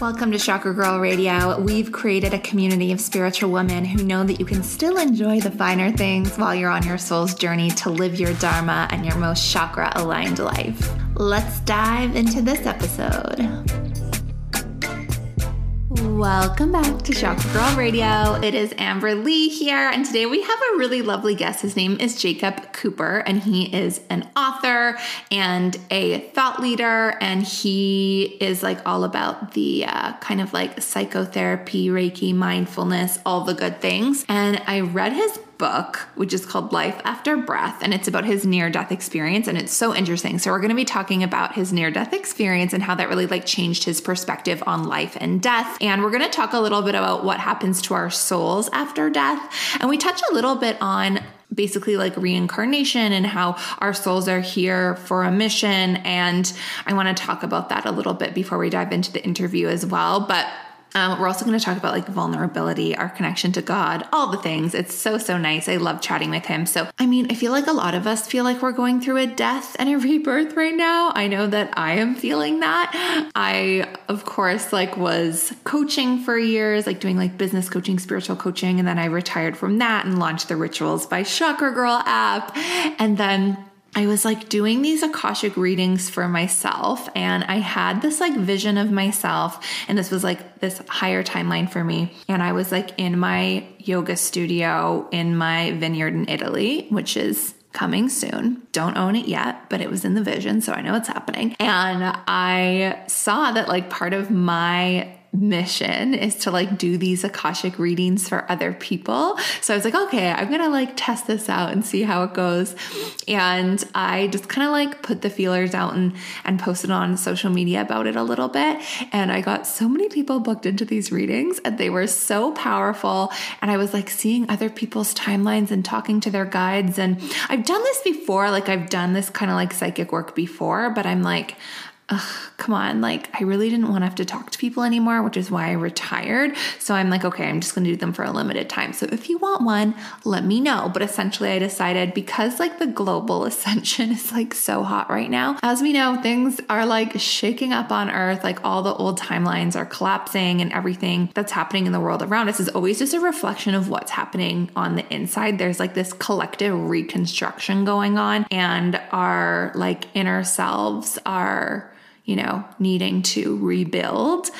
Welcome to Chakra Girl Radio. We've created a community of spiritual women who know that you can still enjoy the finer things while you're on your soul's journey to live your Dharma and your most chakra aligned life. Let's dive into this episode. Welcome back to Chakra Girl Radio. It is Amberly here, and today we have a really lovely guest. His name is Jacob Cooper, and he is an author and a thought leader, and he is like all about the uh, kind of like psychotherapy, Reiki, mindfulness, all the good things. And I read his book, which is called Life After Breath, and it's about his near death experience. And it's so interesting. So, we're going to be talking about his near death experience and how that really like changed his perspective on life and death. And we're going to talk a little bit about what happens to our souls after death. And we touch a little bit on basically like reincarnation and how our souls are here for a mission. And I want to talk about that a little bit before we dive into the interview as well. But um, we're also going to talk about like vulnerability, our connection to God, all the things. It's so, so nice. I love chatting with him. So, I mean, I feel like a lot of us feel like we're going through a death and a rebirth right now. I know that I am feeling that. I, of course, like was coaching for years, like doing like business coaching, spiritual coaching. And then I retired from that and launched the Rituals by Chakra Girl app. And then I was like doing these Akashic readings for myself, and I had this like vision of myself, and this was like this higher timeline for me. And I was like in my yoga studio in my vineyard in Italy, which is coming soon. Don't own it yet, but it was in the vision, so I know it's happening. And I saw that like part of my mission is to like do these akashic readings for other people. So i was like okay i'm gonna like test this out and see how it goes. And i just kind of like put the feelers out and and posted on social media about it a little bit. And i got so many people booked into these readings and they were so powerful. And i was like seeing other people's timelines and talking to their guides. And i've done this before like i've done this kind of like psychic work before but i'm like ugh, come on, like I really didn't want to have to talk to people anymore, which is why I retired. So I'm like, okay, I'm just going to do them for a limited time. So if you want one, let me know. But essentially, I decided because like the global ascension is like so hot right now, as we know, things are like shaking up on earth, like all the old timelines are collapsing and everything that's happening in the world around us is always just a reflection of what's happening on the inside. There's like this collective reconstruction going on, and our like inner selves are you know, needing to rebuild.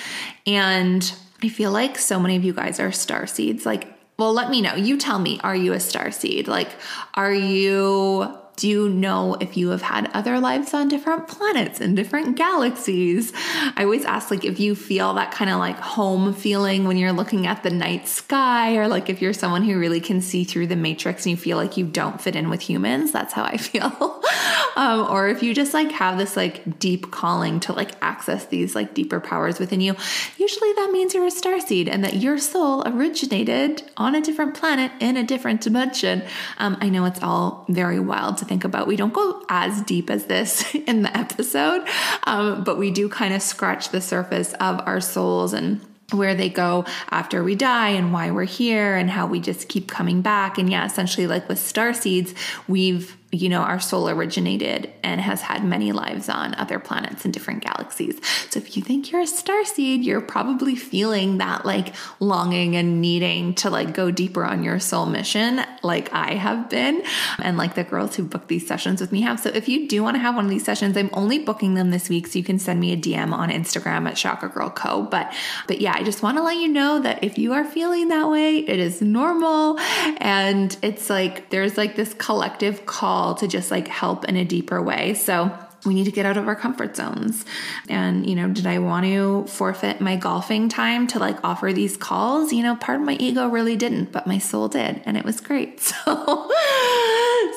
And I feel like so many of you guys are star seeds. Like, well, let me know. You tell me, are you a star seed? Like, are you do you know if you have had other lives on different planets and different galaxies? I always ask, like, if you feel that kind of like home feeling when you're looking at the night sky, or like if you're someone who really can see through the matrix and you feel like you don't fit in with humans. That's how I feel. um, or if you just like have this like deep calling to like access these like deeper powers within you, usually that means you're a star seed and that your soul originated on a different planet in a different dimension. Um, I know it's all very wild to think about. We don't go as deep as this in the episode, um, but we do kind of scratch the surface of our souls and where they go after we die and why we're here and how we just keep coming back. And yeah, essentially, like with star seeds, we've you know, our soul originated and has had many lives on other planets and different galaxies. So if you think you're a star seed, you're probably feeling that like longing and needing to like go deeper on your soul mission, like I have been, and like the girls who booked these sessions with me have. So if you do want to have one of these sessions, I'm only booking them this week, so you can send me a DM on Instagram at Chakra Girl Co. But but yeah, I just want to let you know that if you are feeling that way, it is normal, and it's like there's like this collective call to just like help in a deeper way. So we need to get out of our comfort zones. And, you know, did I want to forfeit my golfing time to like offer these calls? You know, part of my ego really didn't, but my soul did. And it was great. So,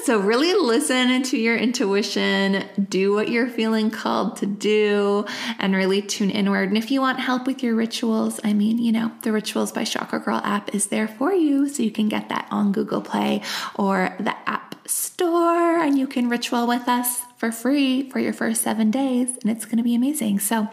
so really listen to your intuition, do what you're feeling called to do, and really tune inward. And if you want help with your rituals, I mean, you know, the Rituals by Chakra Girl app is there for you. So you can get that on Google Play or the app store and you can ritual with us for free for your first seven days, and it's going to be amazing. So,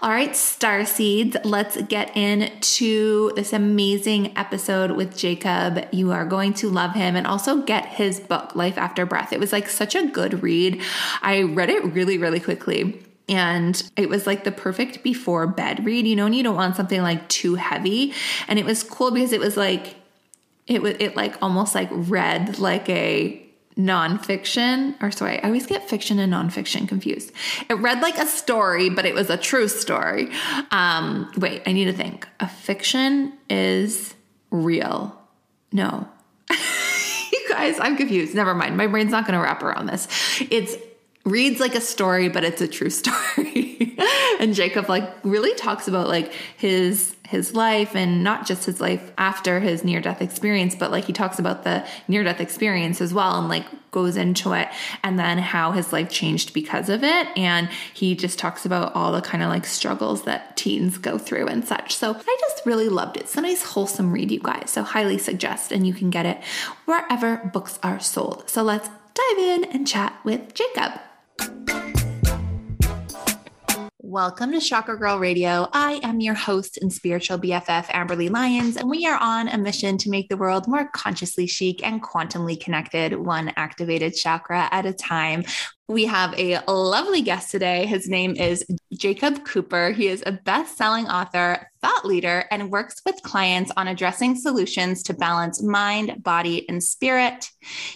all right, star seeds, let's get into this amazing episode with Jacob. You are going to love him and also get his book, Life After Breath. It was like such a good read. I read it really, really quickly and it was like the perfect before bed read, you know, and you don't want something like too heavy. And it was cool because it was like it was it like almost like read like a nonfiction, or sorry, I always get fiction and nonfiction confused. It read like a story, but it was a true story. Um, wait, I need to think. A fiction is real. No. you guys, I'm confused. Never mind. My brain's not going to wrap around this. It's reads like a story, but it's a true story. and Jacob like really talks about like his his life and not just his life after his near death experience, but like he talks about the near death experience as well and like goes into it and then how his life changed because of it. And he just talks about all the kind of like struggles that teens go through and such. So I just really loved it. It's a nice, wholesome read, you guys. So highly suggest, and you can get it wherever books are sold. So let's dive in and chat with Jacob. Welcome to Chakra Girl Radio. I am your host and spiritual BFF, Amberly Lyons, and we are on a mission to make the world more consciously chic and quantumly connected, one activated chakra at a time. We have a lovely guest today. His name is Jacob Cooper. He is a best selling author, thought leader, and works with clients on addressing solutions to balance mind, body, and spirit.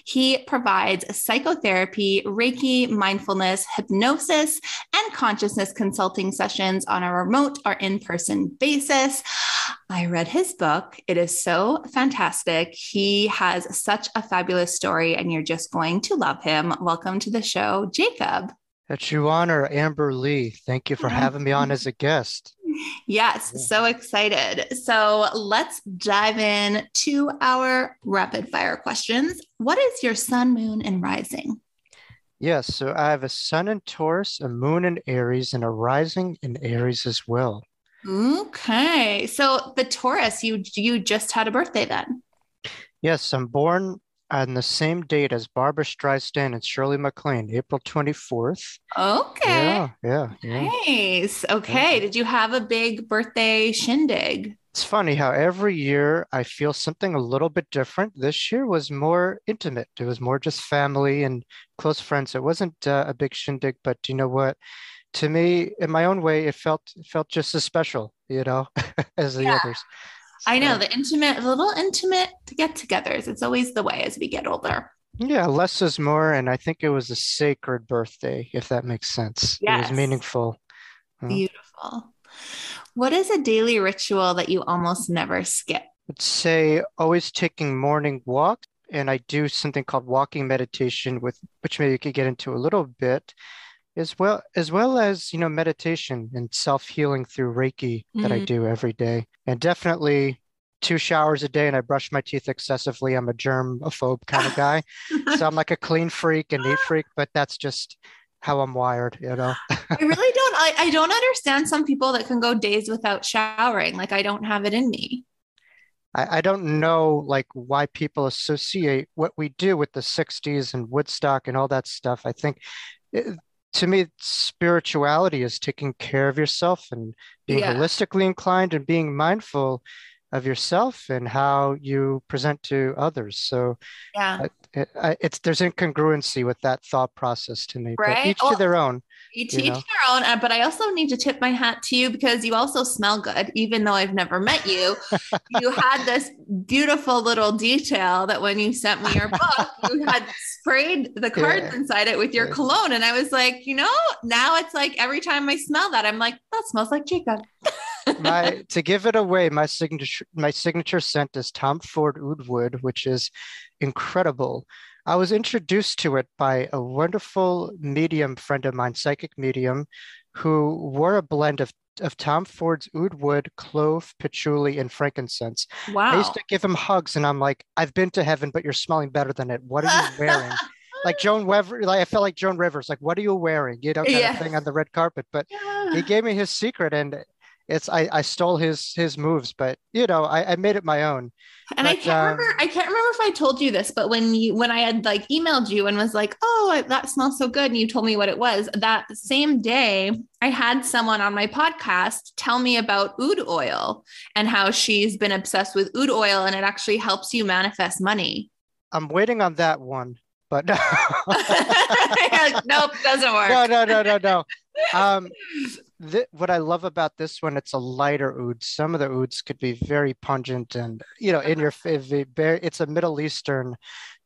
He provides psychotherapy, Reiki, mindfulness, hypnosis, and consciousness consulting sessions on a remote or in person basis. I read his book. It is so fantastic. He has such a fabulous story, and you're just going to love him. Welcome to the show, Jacob. It's your honor, Amberly. Thank you for having me on as a guest. Yes, so excited. So let's dive in to our rapid fire questions. What is your sun, moon, and rising? Yes, so I have a sun in Taurus, a moon in Aries, and a rising in Aries as well. Okay. So the Taurus, you you just had a birthday then. Yes, I'm born on the same date as Barbra Streisand and Shirley MacLaine, April 24th. Okay. Yeah, yeah. yeah. Nice. Okay. Yeah. Did you have a big birthday shindig? It's funny how every year I feel something a little bit different. This year was more intimate. It was more just family and close friends. It wasn't uh, a big shindig, but you know what? to me, in my own way, it felt it felt just as special, you know, as the yeah. others. I know the intimate, the little intimate get-togethers. It's always the way as we get older. Yeah, less is more, and I think it was a sacred birthday, if that makes sense. Yes. It was meaningful. Beautiful. What is a daily ritual that you almost never skip? I'd say always taking morning walks, and I do something called walking meditation, with which maybe you could get into a little bit as well as well as you know meditation and self-healing through reiki mm-hmm. that i mm. do every day. And definitely two showers a day and i brush my teeth excessively. I'm a germaphobe kind of guy. So i'm like a clean freak and neat freak but that's just how i'm wired you know? I really don't I, I don't understand some people that can go days without showering. Like i don't have it in me. I, I don't know like why people associate what we do with the 60s and woodstock and all that stuff. I think it, to me, spirituality is taking care of yourself and being yeah. holistically inclined and being mindful of yourself and how you present to others. So, yeah, it, it, it's there's incongruency with that thought process to me. Right? But each well, to their own. Each, each their own. Uh, but I also need to tip my hat to you because you also smell good, even though I've never met you. you had this beautiful little detail that when you sent me your book, you had sprayed the cards yeah. inside it with your yeah. cologne, and I was like, you know, now it's like every time I smell that, I'm like, that smells like Jacob. my to give it away, my signature my signature scent is Tom Ford Oud Wood, which is incredible. I was introduced to it by a wonderful medium friend of mine, psychic medium, who wore a blend of of Tom Ford's oud wood, clove, patchouli, and frankincense. Wow. I used to give him hugs and I'm like, I've been to heaven, but you're smelling better than it. What are you wearing? like Joan Wever, like I felt like Joan Rivers, like, what are you wearing? You know, kind yeah. of thing on the red carpet. But yeah. he gave me his secret and it's I, I stole his his moves, but you know I, I made it my own. And but, I can't um, remember I can't remember if I told you this, but when you when I had like emailed you and was like, oh that smells so good, and you told me what it was, that same day I had someone on my podcast tell me about oud oil and how she's been obsessed with oud oil and it actually helps you manifest money. I'm waiting on that one, but nope, doesn't work. No, no, no, no, no um, th- what I love about this one, it's a lighter oud. Some of the ouds could be very pungent and, you know, in your favorite, it's a Middle Eastern,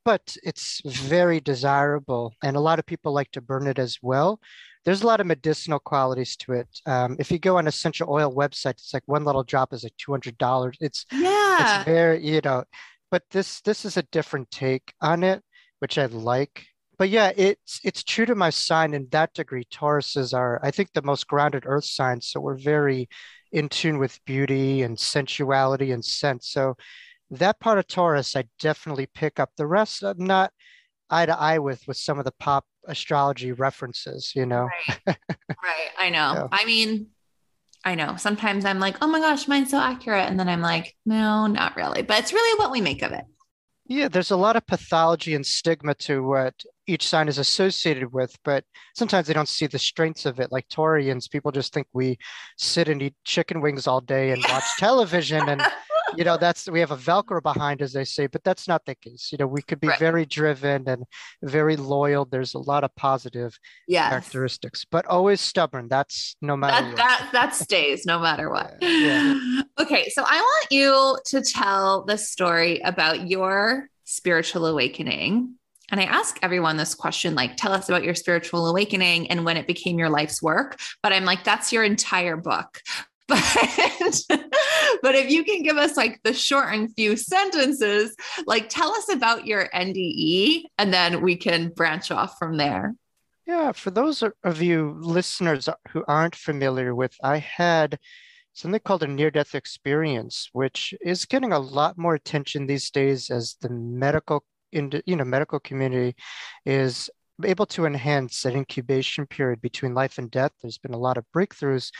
but it's very desirable. And a lot of people like to burn it as well. There's a lot of medicinal qualities to it. Um, if you go on essential oil website, it's like one little drop is like $200. It's, yeah, it's very, you know, but this, this is a different take on it, which I like but yeah, it's it's true to my sign in that degree. Tauruses are, I think, the most grounded earth signs. So we're very in tune with beauty and sensuality and sense. So that part of Taurus, I definitely pick up. The rest, I'm not eye to eye with with some of the pop astrology references. You know, right? right. I know. Yeah. I mean, I know. Sometimes I'm like, oh my gosh, mine's so accurate, and then I'm like, no, not really. But it's really what we make of it. Yeah, there's a lot of pathology and stigma to what each sign is associated with, but sometimes they don't see the strengths of it. Like Taurians, people just think we sit and eat chicken wings all day and watch television and you know that's we have a velcro behind as they say but that's not the case you know we could be right. very driven and very loyal there's a lot of positive yes. characteristics but always stubborn that's no matter that that, that stays no matter what yeah. Yeah. okay so i want you to tell the story about your spiritual awakening and I ask everyone this question like, tell us about your spiritual awakening and when it became your life's work. But I'm like, that's your entire book. But, but if you can give us like the short and few sentences, like tell us about your NDE and then we can branch off from there. Yeah, for those of you listeners who aren't familiar with, I had something called a near death experience, which is getting a lot more attention these days as the medical in the you know medical community is able to enhance that incubation period between life and death. There's been a lot of breakthroughs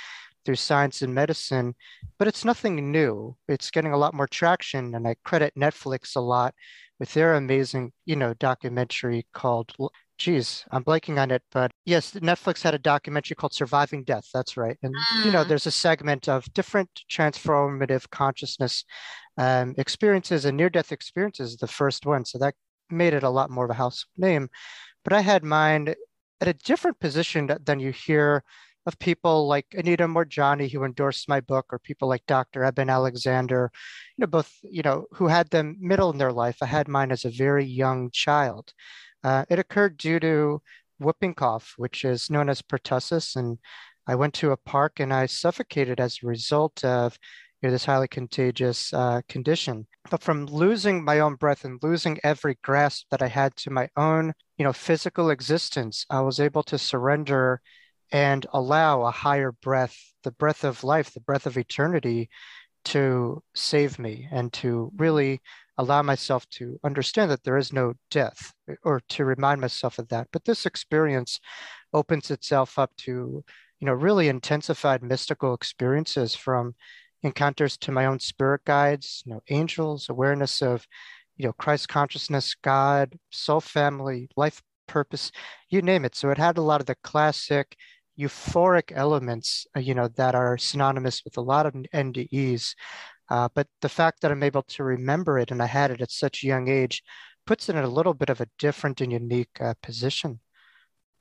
through science and medicine, but it's nothing new. It's getting a lot more traction, and I credit Netflix a lot with their amazing, you know, documentary called. Geez, I'm blanking on it, but yes, Netflix had a documentary called Surviving Death. That's right. And, mm. you know, mm. there's a segment of different transformative consciousness um, experiences, and near death experiences, the first one. So that made it a lot more of a household name. But I had mine at a different position than you hear of people like Anita Moorjani who endorsed my book, or people like Dr. Eben Alexander, you know, both, you know, who had them middle in their life. I had mine as a very young child. Uh, it occurred due to whooping cough, which is known as pertussis. And I went to a park and I suffocated as a result of you know, this highly contagious uh, condition. But from losing my own breath and losing every grasp that I had to my own, you know, physical existence, I was able to surrender and allow a higher breath, the breath of life, the breath of eternity to save me and to really allow myself to understand that there is no death or to remind myself of that. But this experience opens itself up to, you know, really intensified mystical experiences from encounters to my own spirit guides, you know, angels, awareness of, you know, Christ consciousness, God, soul family, life purpose, you name it. So it had a lot of the classic euphoric elements, uh, you know, that are synonymous with a lot of NDEs. Uh, but the fact that I'm able to remember it and I had it at such a young age puts it in a little bit of a different and unique uh, position.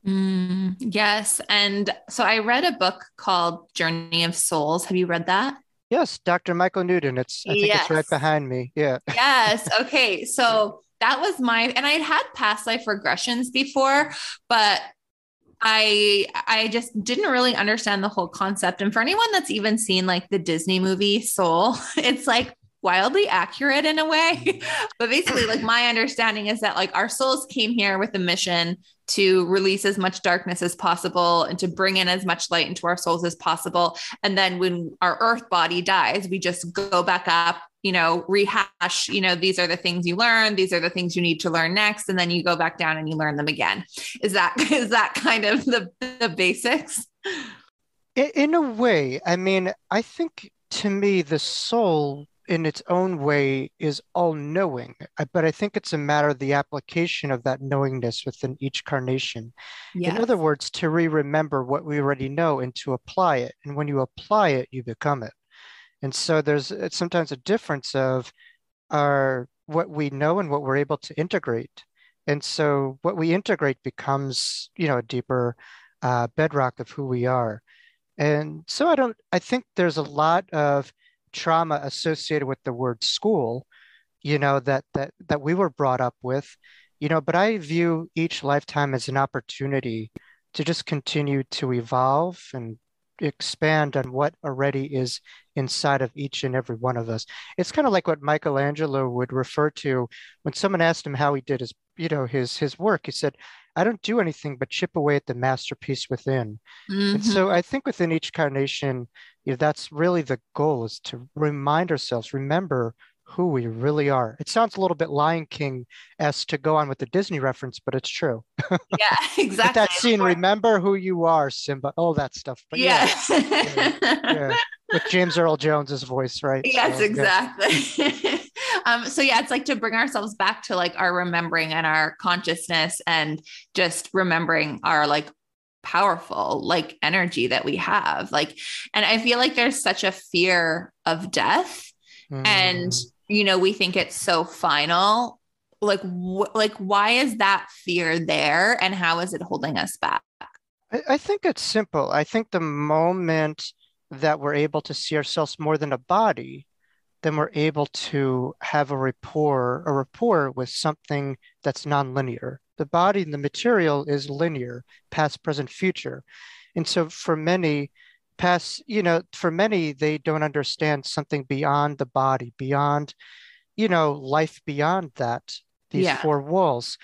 Mm, yes. And so I read a book called Journey of Souls. Have you read that? Yes, Dr. Michael Newton. It's I think yes. it's right behind me. Yeah. Yes. Okay. So that was my and I had had past life regressions before, but I I just didn't really understand the whole concept. And for anyone that's even seen like the Disney movie Soul, it's like wildly accurate in a way. but basically, like my understanding is that like our souls came here with a mission to release as much darkness as possible and to bring in as much light into our souls as possible. And then when our earth body dies, we just go back up, you know, rehash, you know, these are the things you learn, these are the things you need to learn next. And then you go back down and you learn them again. Is that is that kind of the the basics? In a way, I mean, I think to me, the soul in its own way is all knowing, uh, but I think it's a matter of the application of that knowingness within each carnation. Yes. In other words, to re remember what we already know and to apply it. And when you apply it, you become it. And so there's sometimes a difference of our what we know and what we're able to integrate. And so what we integrate becomes, you know, a deeper uh, bedrock of who we are. And so I don't, I think there's a lot of trauma associated with the word school, you know, that that that we were brought up with, you know, but I view each lifetime as an opportunity to just continue to evolve and expand on what already is inside of each and every one of us. It's kind of like what Michelangelo would refer to when someone asked him how he did his, you know, his his work. He said, "I don't do anything but chip away at the masterpiece within." Mm-hmm. And so I think within each carnation, you know, that's really the goal is to remind ourselves, remember who we really are. It sounds a little bit Lion King as to go on with the Disney reference, but it's true. Yeah, exactly. that scene, remember who you are, Simba, all that stuff. But yeah. yeah, yeah. With James Earl Jones's voice, right? Yes, so, exactly. Yeah. um, so yeah, it's like to bring ourselves back to like our remembering and our consciousness and just remembering our like powerful like energy that we have like and i feel like there's such a fear of death mm. and you know we think it's so final. Like wh- like why is that fear there and how is it holding us back? I, I think it's simple. I think the moment that we're able to see ourselves more than a body then we're able to have a rapport a rapport with something that's nonlinear. The body and the material is linear past present future. And so for many past you know for many they don't understand something beyond the body beyond you know life beyond that these yeah. four walls.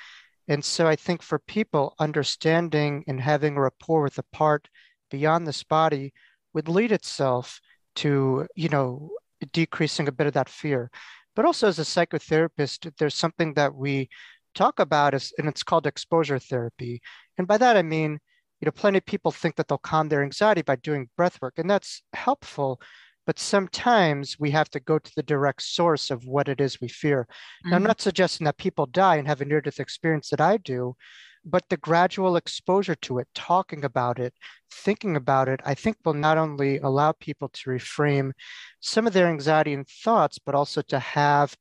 And so i think for people understanding and having a rapport with a part beyond this body would lead itself to you know decreasing a bit of that fear. But also as a psychotherapist there's something that we talk about is and it's called exposure therapy. And by that i mean you know, plenty of people think that they'll calm their anxiety by doing breath work, and that's helpful. But sometimes we have to go to the direct source of what it is we fear. Mm-hmm. Now, I'm mm-hmm. not suggesting that people die and have a near death experience that I do, but the gradual exposure to it, talking about it, thinking about it, I think will not only allow people to reframe some of their anxiety and thoughts, but also to have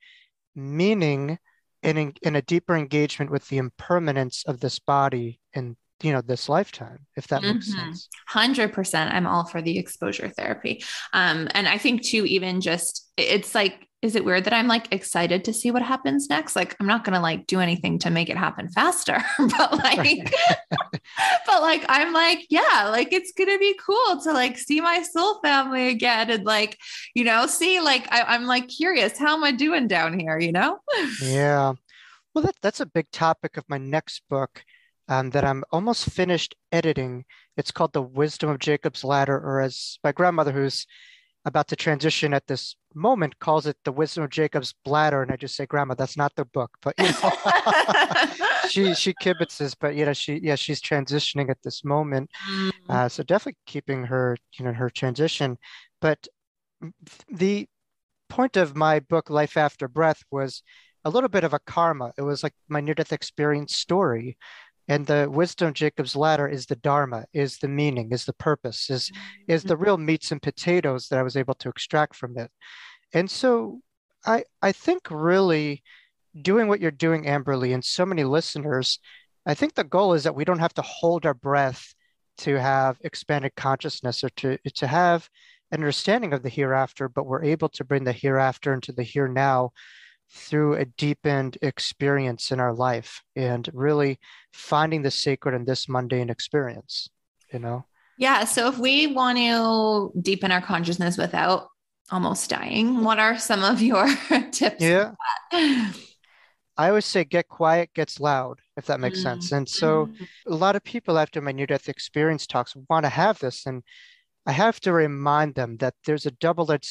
meaning and in, in a deeper engagement with the impermanence of this body and you know this lifetime if that makes mm-hmm. sense. 100% i'm all for the exposure therapy. Um and i think too even just it's like is it weird that i'm like excited to see what happens next? Like i'm not gonna like do anything to make it happen faster but like but like i'm like yeah like it's gonna be cool to like see my soul family again and like you know see like I, i'm like curious how am i doing down here you know? Yeah. Well that, that's a big topic of my next book um, that I'm almost finished editing. It's called The Wisdom of Jacob's Ladder, or as my grandmother, who's about to transition at this moment, calls it The Wisdom of Jacob's Bladder. And I just say, Grandma, that's not the book. But you know, she she kibitzes, but you know, she yeah, she's transitioning at this moment. Mm. Uh, so definitely keeping her, you know, her transition. But the point of my book, Life After Breath, was a little bit of a karma. It was like my near-death experience story and the wisdom jacob's ladder is the dharma is the meaning is the purpose is mm-hmm. is the real meats and potatoes that i was able to extract from it. And so i i think really doing what you're doing amberly and so many listeners i think the goal is that we don't have to hold our breath to have expanded consciousness or to to have an understanding of the hereafter but we're able to bring the hereafter into the here now through a deepened experience in our life and really finding the sacred in this mundane experience, you know? Yeah. So if we want to deepen our consciousness without almost dying, what are some of your tips? Yeah. I always say get quiet gets loud, if that makes mm-hmm. sense. And so mm-hmm. a lot of people after my near death experience talks want to have this. And I have to remind them that there's a double-edged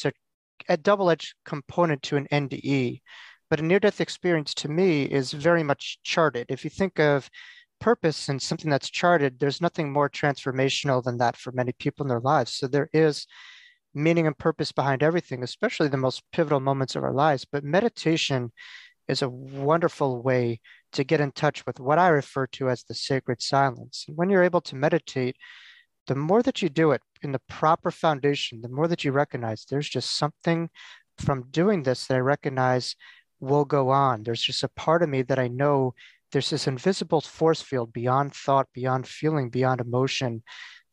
a double-edged component to an NDE, but a near-death experience to me is very much charted. If you think of purpose and something that's charted, there's nothing more transformational than that for many people in their lives. So there is meaning and purpose behind everything, especially the most pivotal moments of our lives. But meditation is a wonderful way to get in touch with what I refer to as the sacred silence. And when you're able to meditate, the more that you do it in the proper foundation, the more that you recognize there's just something from doing this that I recognize will go on. There's just a part of me that I know there's this invisible force field beyond thought, beyond feeling, beyond emotion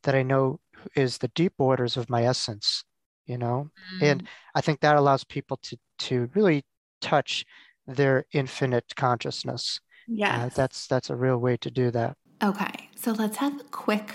that I know is the deep waters of my essence, you know? Mm. And I think that allows people to to really touch their infinite consciousness. Yeah. Uh, that's that's a real way to do that. Okay. So let's have a quick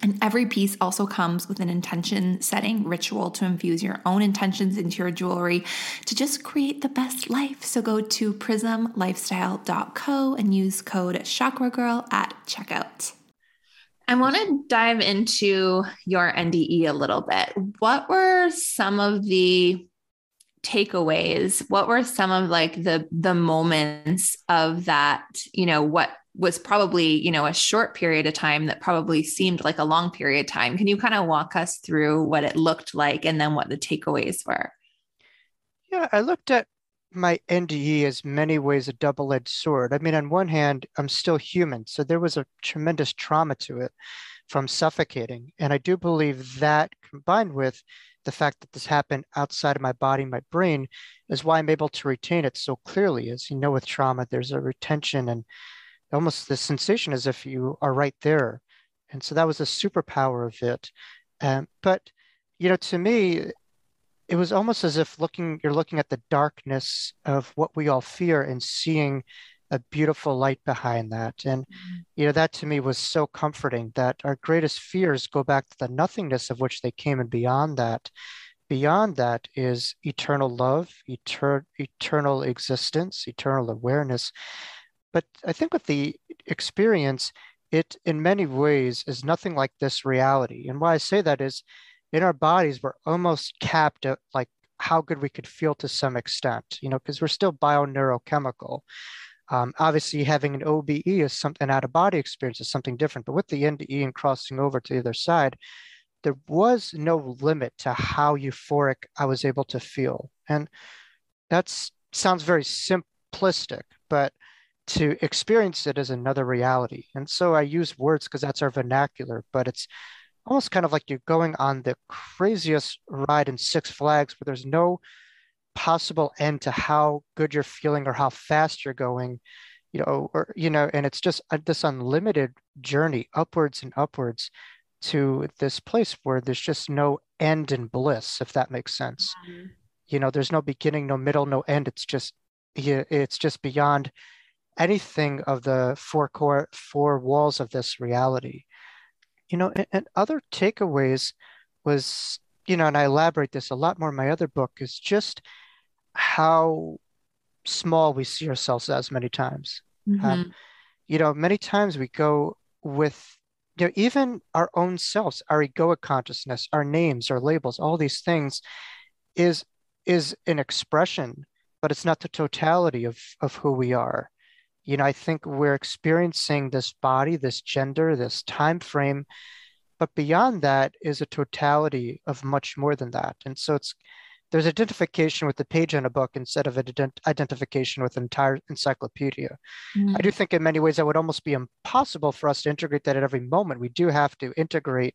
and every piece also comes with an intention setting ritual to infuse your own intentions into your jewelry to just create the best life. So go to prismlifestyle.co and use code chakragirl at checkout. I want to dive into your NDE a little bit. What were some of the takeaways? What were some of like the the moments of that, you know, what was probably, you know, a short period of time that probably seemed like a long period of time. Can you kind of walk us through what it looked like and then what the takeaways were? Yeah, I looked at my NDE as many ways a double-edged sword. I mean, on one hand, I'm still human, so there was a tremendous trauma to it from suffocating. And I do believe that combined with the fact that this happened outside of my body, my brain, is why I'm able to retain it so clearly. As you know, with trauma, there's a retention and almost the sensation as if you are right there. And so that was a superpower of it. Um, but, you know, to me, it was almost as if looking, you're looking at the darkness of what we all fear and seeing a beautiful light behind that. And, mm-hmm. you know, that to me was so comforting that our greatest fears go back to the nothingness of which they came and beyond that. Beyond that is eternal love, etern- eternal existence, eternal awareness. But I think with the experience, it in many ways is nothing like this reality. And why I say that is in our bodies, we're almost capped at like how good we could feel to some extent, you know, because we're still bioneurochemical. Um, obviously, having an OBE is something an out of body experience is something different. But with the NDE and crossing over to the other side, there was no limit to how euphoric I was able to feel. And that sounds very simplistic, but to experience it as another reality. And so I use words because that's our vernacular, but it's almost kind of like you're going on the craziest ride in Six Flags where there's no possible end to how good you're feeling or how fast you're going, you know, or, you know, and it's just a, this unlimited journey upwards and upwards to this place where there's just no end in bliss, if that makes sense. Mm-hmm. You know, there's no beginning, no middle, no end. It's just, it's just beyond anything of the four core four walls of this reality. You know and, and, other takeaways was you know and i elaborate this a lot more in my other book is just how small we see ourselves as many times. Mm-hmm. um, you know many times we go with you know even our own selves our egoic consciousness our names our labels all these things is is an expression but it's not the totality of of who we are you know i think we're experiencing this body this gender this time frame but beyond that is a totality of much more than that and so it's there's identification with the page in a book instead of ident- identification with an entire encyclopedia. Mm-hmm. I do think in many ways that would almost be impossible for us to integrate that at every moment. We do have to integrate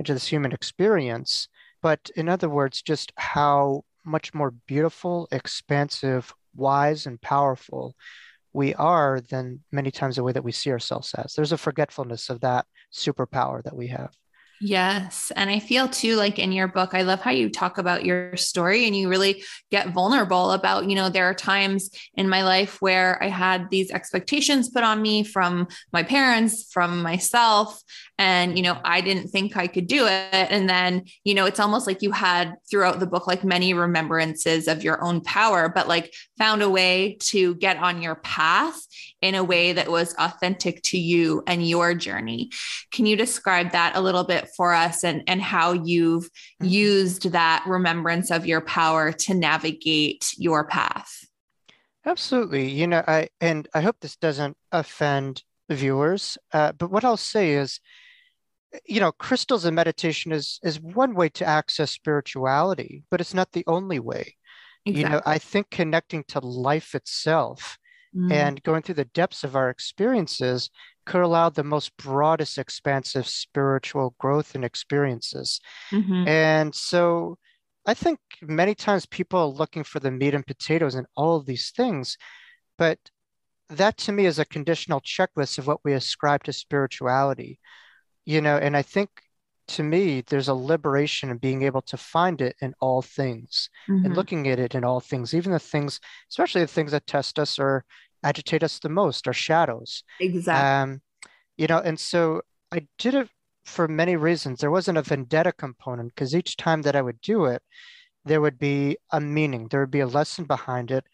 into this human experience. But in other words, just how much more beautiful, expansive, wise, and powerful we are than many times the way that we see ourselves as. There's a forgetfulness of that superpower that we have. Yes. And I feel too, like in your book, I love how you talk about your story and you really get vulnerable about, you know, there are times in my life where I had these expectations put on me from my parents, from myself. And, you know, I didn't think I could do it. And then, you know, it's almost like you had throughout the book, like many remembrances of your own power, but like found a way to get on your path in a way that was authentic to you and your journey. Can you describe that a little bit for us and, and how you've mm-hmm. used that remembrance of your power to navigate your path? Absolutely. You know, I and I hope this doesn't offend viewers, uh, but what I'll say is, you know, crystals and meditation is is one way to access spirituality, but it's not the only way. Exactly. You know, I think connecting to life itself mm. and going through the depths of our experiences could allow the most broadest expansive spiritual growth and experiences mm-hmm. and so i think many times people are looking for the meat and potatoes and all of these things but that to me is a conditional checklist of what we ascribe to spirituality you know and i think to me, there's a liberation in being able to find it in all things mm-hmm. and looking at it in all things, even the things, especially the things that test us or agitate us the most, our shadows. Exactly. Um, you know, and so I did it for many reasons. There wasn't a vendetta component because each time that I would do it, there would be a meaning, there would be a lesson behind it.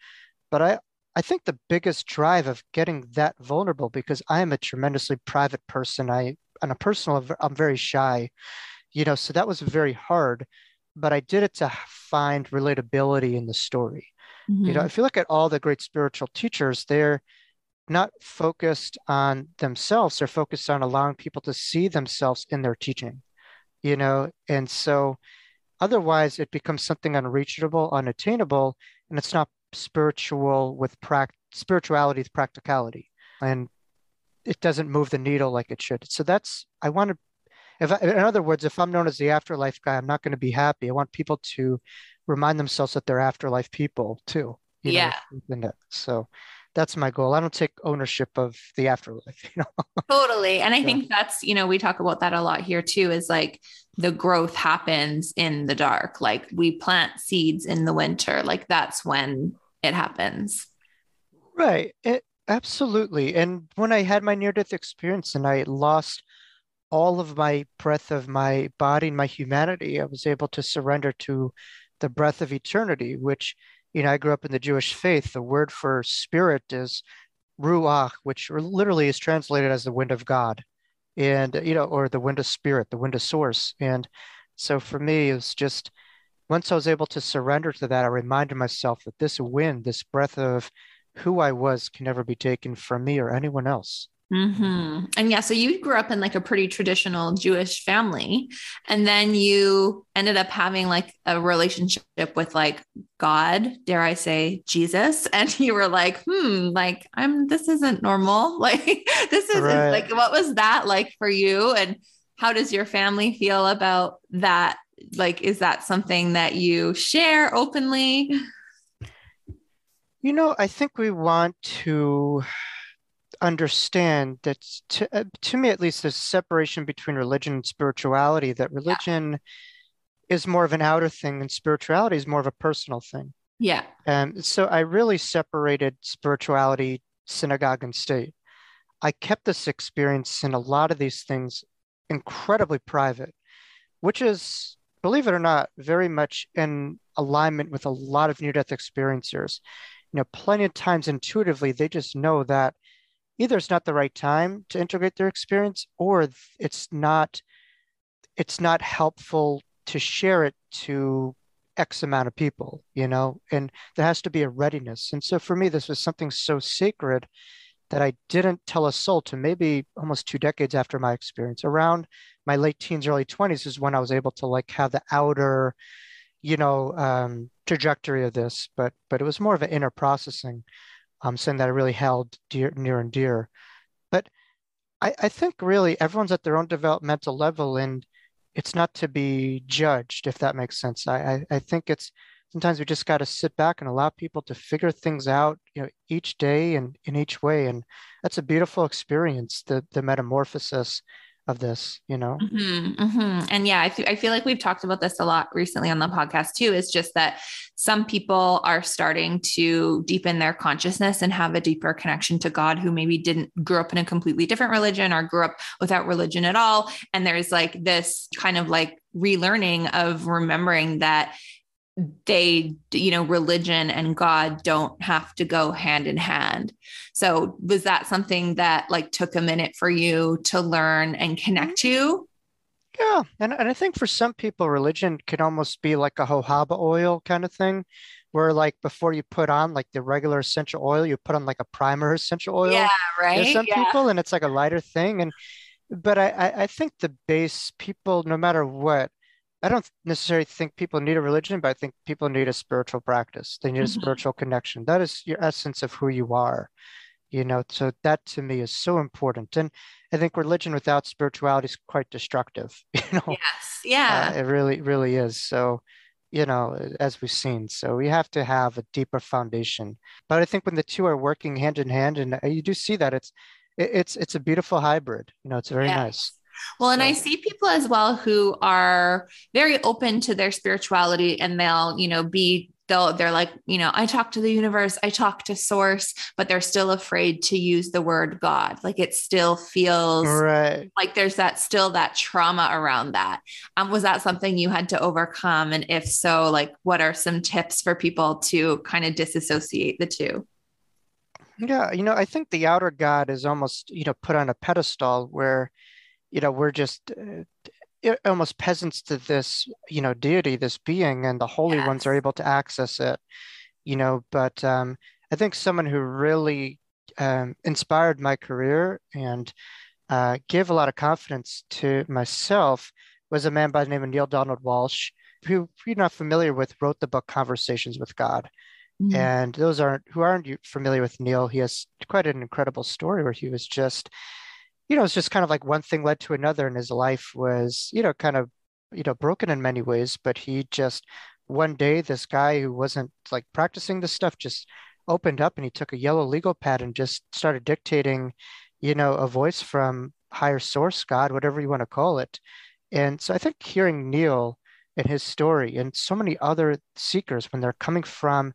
But I, I think the biggest drive of getting that vulnerable because I am a tremendously private person. I on a personal, I'm very shy, you know, so that was very hard. But I did it to find relatability in the story. Mm-hmm. You know, mm-hmm. if you look at all the great spiritual teachers, they're not focused on themselves, they're focused on allowing people to see themselves in their teaching, you know, and so otherwise it becomes something unreachable, unattainable, and it's not spiritual with pract- spirituality with practicality. And it doesn't move the needle like it should. So that's I want to. If I, in other words, if I'm known as the afterlife guy, I'm not going to be happy. I want people to remind themselves that they're afterlife people too. yeah. Know, so that's my goal. I don't take ownership of the afterlife. You know. totally, and I think that's you know we talk about that a lot here too. Is like the growth happens in the dark. Like we plant seeds in the winter. Like that's when it happens. Right. It, Absolutely. And when I had my near death experience and I lost all of my breath of my body and my humanity, I was able to surrender to the breath of eternity, which, you know, I grew up in the Jewish faith. The word for spirit is ruach, which literally is translated as the wind of God. And, you know, or the wind of spirit, the wind of source. And so for me, it was just once I was able to surrender to that, I reminded myself that this wind, this breath of who I was can never be taken from me or anyone else. Mm-hmm. And yeah, so you grew up in like a pretty traditional Jewish family, and then you ended up having like a relationship with like God, dare I say, Jesus, and you were like, hmm, like I'm this isn't normal. Like this is right. like what was that like for you, and how does your family feel about that? Like, is that something that you share openly? You know, I think we want to understand that, to, uh, to me at least, there's a separation between religion and spirituality, that religion yeah. is more of an outer thing and spirituality is more of a personal thing. Yeah. And so I really separated spirituality, synagogue, and state. I kept this experience in a lot of these things incredibly private, which is, believe it or not, very much in alignment with a lot of near death experiencers you know, plenty of times intuitively, they just know that either it's not the right time to integrate their experience or it's not it's not helpful to share it to x amount of people you know and there has to be a readiness. And so for me this was something so sacred that i didn't tell a soul to maybe almost two decades after my experience. Around my late teens early 20s is when i was able to like have the outer you know um, trajectory of this, but but it was more of an inner processing, um, something that I really held dear, near and dear. But I, I think really everyone's at their own developmental level, and it's not to be judged, if that makes sense. I I, I think it's sometimes we just got to sit back and allow people to figure things out, you know, each day and in each way, and that's a beautiful experience. The the metamorphosis of this, you know? Mm-hmm, mm-hmm. And yeah, I, I feel like we've talked about this a lot recently on the podcast too. It's just that some people are starting to deepen their consciousness and have a deeper connection to God who maybe didn't grow up in a completely different religion or grew up without religion at all. And there's like this kind of like relearning of remembering that they you know religion and god don't have to go hand in hand. So was that something that like took a minute for you to learn and connect mm-hmm. to? Yeah and, and i think for some people religion can almost be like a jojoba oil kind of thing where like before you put on like the regular essential oil you put on like a primer essential oil. Yeah right? There's some yeah. people and it's like a lighter thing and but I, I i think the base people no matter what I don't necessarily think people need a religion, but I think people need a spiritual practice. They need a Mhm. spiritual connection. That is your essence of who you are, you know. So that to me is so important. And I think religion without spirituality is quite destructive, you know. yes Uh, yeah it really, really is. So, you know, as we've seen, so we have to have a deeper foundation. But I think when the two are working hand in hand, and uh, you do see that it's it's it's a beautiful hybrid. You know, it's very Yes. nice. Well, and I see people as well who are very open to their spirituality and they'll, you know, be they'll they're like, you know, I talk to the universe, I talk to source, but they're still afraid to use the word God. Like it still feels Right. like there's that still that trauma around that. Um, was that something you had to overcome? And if so, like what are some tips for people to kind of disassociate the two? Yeah, you know, I think the outer God is almost, you know, put on a pedestal where, you know, we're just uh, almost peasants to this, you know, deity, this being, and the holy ones are able to access it, you know. But um, I think someone who really um, inspired my career and uh, gave a lot of confidence to myself was a man by the name of Neale Donald Walsch, who, if you're not familiar with, wrote the book Conversations with God. Mm. And those aren't who aren't you familiar with Neale, he has quite an incredible story where he was just, you know, it's just kind of like one thing led to another, and his life was, you know, kind of, you know, broken in many ways. But he just one day, this guy who wasn't like practicing this stuff just opened up and he took a yellow legal pad and just started dictating, you know, a voice from higher source, God, whatever you want to call it. And so I think hearing Neale and his story and so many other seekers when they're coming from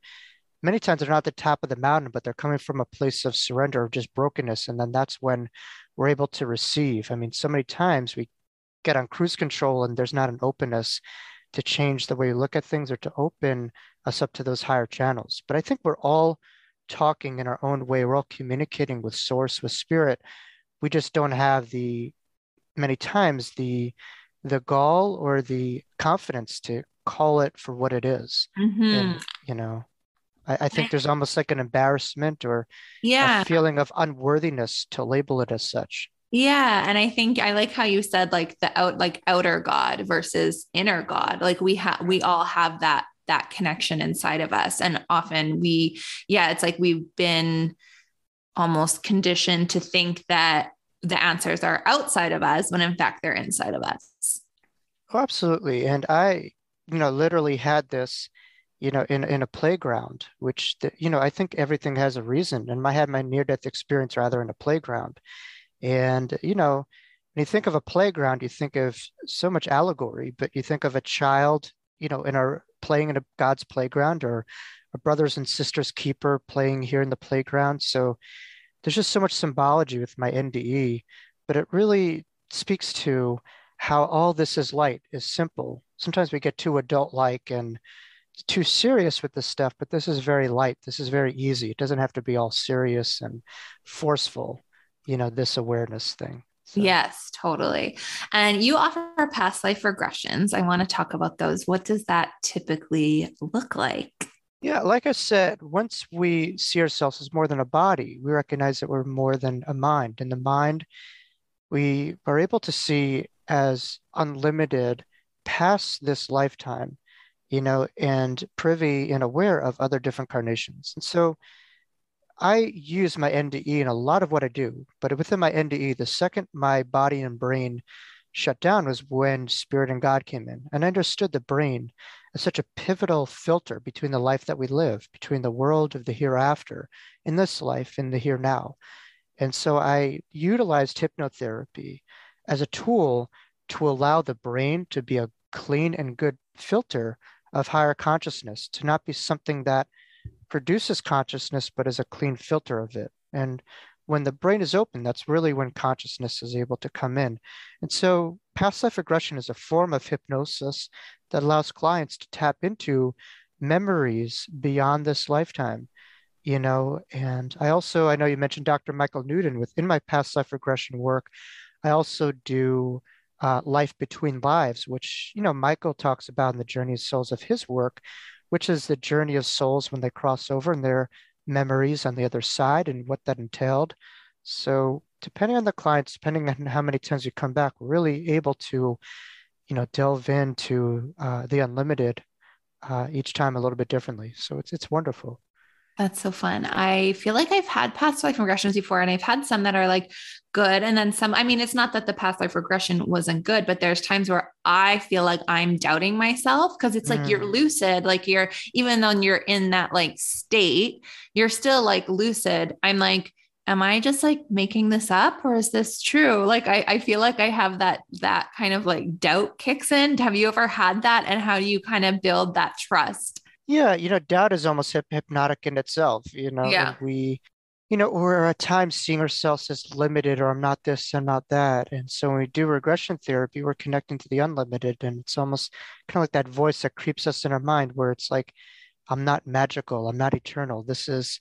many times they're not at the top of the mountain, but they're coming from a place of surrender, of just brokenness. And then that's when we're able to receive. I mean, so many times we get on cruise control and there's not an openness to change the way we look at things or to open us up to those higher channels. But I think we're all talking in our own way. We're all communicating with source, with spirit. We just don't have the many times the the gall or the confidence to call it for what it is. Mhm. And you know, I, I think there's almost like an embarrassment or Yeah. a feeling of unworthiness to label it as such. Yeah, and I think I like how you said like the out like outer God versus inner God. Like we have we all have that that connection inside of us and often we yeah, it's like we've been almost conditioned to think that the answers are outside of us when in fact they're inside of us. Oh, absolutely. And I, you know, literally had this, you know, in in a playground, which the, you know, I think everything has a reason. And I had my near-death experience rather in a playground. And, you know, when you think of a playground, you think of so much allegory, but you think of a child, you know, in our playing in a God's playground or a brothers and sisters keeper playing here in the playground. So there's just so much symbology with my NDE, but it really speaks to how all this is light, is simple. Sometimes we get too adult-like and too serious with this stuff, but this is very light. This is very easy. It doesn't have to be all serious and forceful, you know, this awareness thing. So, Yes, totally. And you offer past life regressions. I want to talk about those. What does that typically look like? Yeah, like I said, once we see ourselves as more than a body, we recognize that we're more than a mind. And the mind, we are able to see as unlimited past this lifetime. You know, and privy and aware of other different carnations. And so I use my NDE in a lot of what I do, but within my NDE, the second my body and brain shut down was when spirit and God came in. And I understood the brain as such a pivotal filter between the life that we live, between the world of the hereafter, in this life, in the here now. And so I utilized hypnotherapy as a tool to allow the brain to be a clean and good filter of higher consciousness, to not be something that produces consciousness, but as a clean filter of it. And when the brain is open, that's really when consciousness is able to come in. And so past life regression is a form of hypnosis that allows clients to tap into memories beyond this lifetime you know and i also i know you mentioned dr michael newton within my past life regression work i also do uh, life between lives which you know michael talks about in the journey of souls of his work which is the journey of souls when they cross over and their memories on the other side and what that entailed. So depending on the clients, depending on how many times you come back, we're really able to, you know, delve into uh, the unlimited uh, each time a little bit differently. So it's it's wonderful. That's so fun. I feel like I've had past life regressions before, and I've had some that are like good. And then some, I mean, it's not that the past life regression wasn't good, but there's times where I feel like I'm doubting myself because it's like mm. you're lucid, like you're, even though you're in that like state, you're still like lucid. I'm like, am I just like making this up or is this true? Like, I, I feel like I have that, that kind of like doubt kicks in. Have you ever had that? And how do you kind of build that trust? Yeah, you know, doubt is almost hip- hypnotic in itself. You know, yeah. we, you know, we're at times seeing ourselves as limited or I'm not this, I'm not that. And so when we do regression therapy, we're connecting to the unlimited. And it's almost kind of like that voice that creeps us in our mind where it's like, I'm not magical, I'm not eternal. This is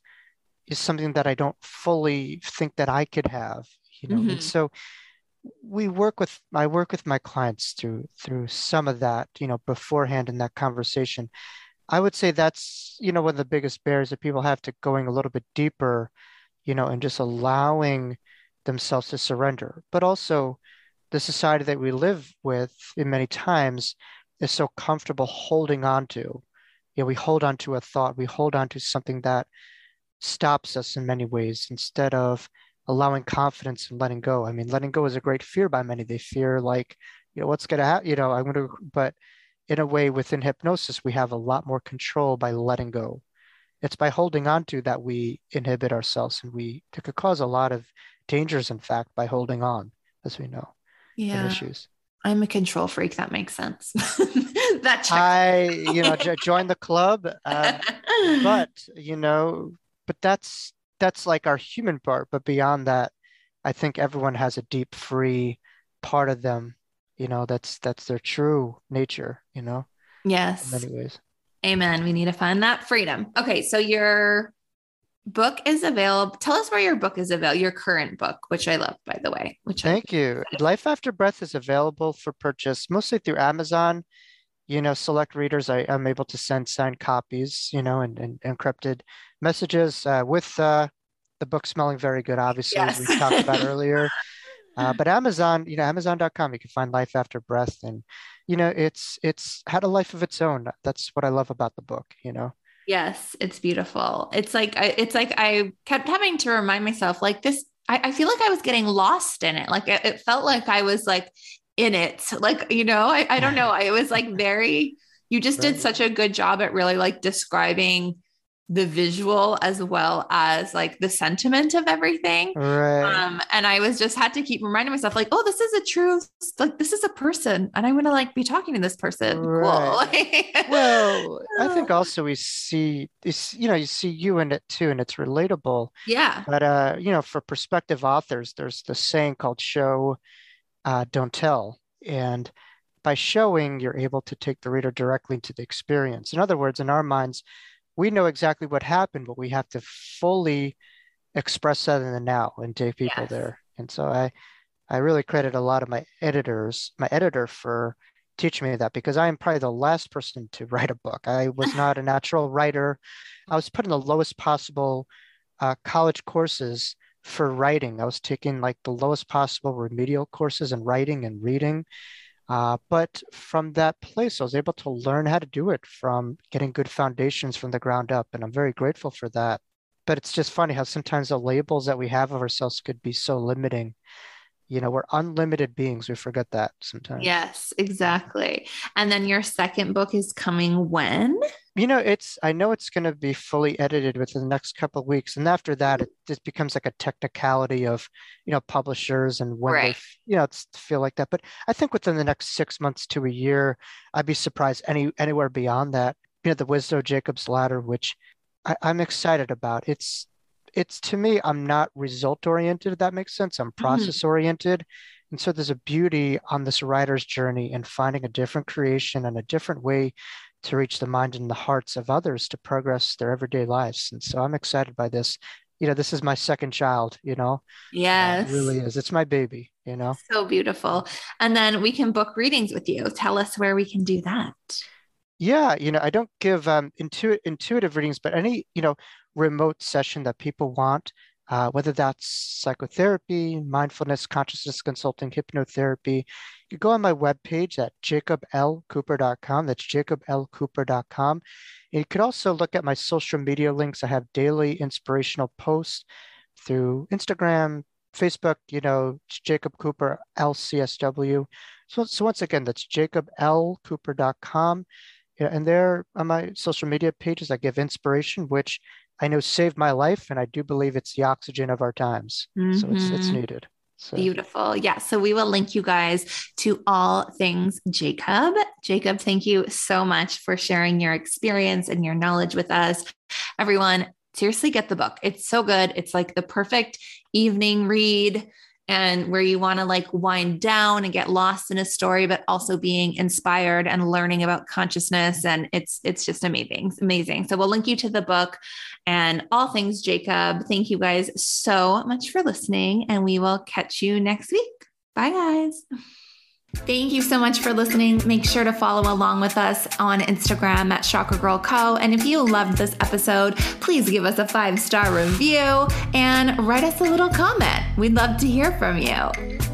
is something that I don't fully think that I could have, you know. Mm-hmm. And so we work with I work with my clients through through some of that, you know, beforehand in that conversation I would say that's, you know, one of the biggest barriers that people have to going a little bit deeper, you know, and just allowing themselves to surrender. But also the society that we live with in many times is so comfortable holding on to. You know, we hold on to a thought, we hold on to something that stops us in many ways instead of allowing confidence and letting go. I mean, letting go is a great fear by many. They fear like, you know, what's gonna happen, you know, I'm gonna but in a way within hypnosis we have a lot more control by letting go. It's by holding on to that we inhibit ourselves and we could cause a lot of dangers in fact by holding on as we know yeah. issues. I'm a control freak that makes sense. That i you know join the club uh, but you know but that's that's like our human part but beyond that i think everyone has a deep free part of them you know that's that's their true nature you know yes. in many ways. Amen. We need to find that freedom. Okay so your book is available. Tell us where your book is available your current book which i love by the way which thank I- you. Life after breath is available for purchase mostly through amazon. You know select readers i am able to send signed copies you know and, and encrypted messages uh, with uh, the book smelling very good obviously yes. we talked about earlier Uh, but Amazon, you know, Amazon.com, you can find Life After Breath, and you know, it's it's had a life of its own. That's what I love about the book. You know. Yes, it's beautiful. It's like I, it's like I kept having to remind myself, like this. I, I feel like I was getting lost in it. Like it, it felt like I was like in it. Like you know, I, I don't know. I was like very. You just did such a good job at really like describing the visual as well as like the sentiment of everything. Right. Um, and I was just had to keep reminding myself, like, oh, this is a true, like, this is a person, and I'm gonna like be talking to this person. Right. Cool. well, I think also we see this, you know, you see you in it too, and it's relatable. Yeah. But uh, you know, for prospective authors, there's the saying called show, uh, don't tell. And by showing, you're able to take the reader directly into the experience. In other words, in our minds, we know exactly what happened, but we have to fully express that in the now and take people yes. there. And so I, I really credit a lot of my editors, my editor for teaching me that because I am probably the last person to write a book. I was not a natural writer. I was put in the lowest possible uh, college courses for writing. I was taking like the lowest possible remedial courses in writing and reading. Uh, but from that place, I was able to learn how to do it from getting good foundations from the ground up. And I'm very grateful for that. But it's just funny how sometimes the labels that we have of ourselves could be so limiting. You know, we're unlimited beings. We forget that sometimes. Yes, exactly. And then your second book is coming when? You know, it's I know it's going to be fully edited within the next couple of weeks, and after that, it just becomes like a technicality of you know publishers and when Right. they you know it's feel like that. But I think within the next six months to a year, I'd be surprised any anywhere beyond that. You know, the Wisdom of Jacob's Ladder, which I, I'm excited about. It's it's to me, I'm not result oriented, if that makes sense. I'm mm-hmm. process oriented. And so there's a beauty on this writer's journey in finding a different creation and a different way to reach the mind and the hearts of others to progress their everyday lives. And so I'm excited by this. You know, this is my second child, you know, Uh, Yes. it really is. It's my baby, you know. So beautiful. And then we can book readings with you. Tell us where we can do that. Yeah, you know, I don't give um, intu intuitive readings, but any, you know, remote session that people want, uh, whether that's psychotherapy, mindfulness, consciousness consulting, hypnotherapy, you go on my webpage at jacoblcooper.com. That's jacoblcooper.com. And you could also look at my social media links. I have daily inspirational posts through Instagram, Facebook, you know, Jacob Cooper, LCSW. So, so once again, that's jacoblcooper.com. Yeah, and there on my social media pages, I give inspiration, which I know saved my life, and I do believe it's the oxygen of our times. So it's it's Mhm. needed. So Beautiful. Yeah. So we will link you guys to all things Jacob. Jacob, thank you so much for sharing your experience and your knowledge with us. Everyone, seriously get the book. It's so good. It's like the perfect evening read and where you want to like wind down and get lost in a story but also being inspired and learning about consciousness and it's it's just amazing amazing. So we'll link you to the book and all things jacob. Thank you guys so much for listening and we will catch you next week. Bye guys Thank you so much for listening. Make sure to follow along with us on Instagram at Chakra Girl Co. And if you loved this episode, please give us a five star review and write us a little comment. We'd love to hear from you.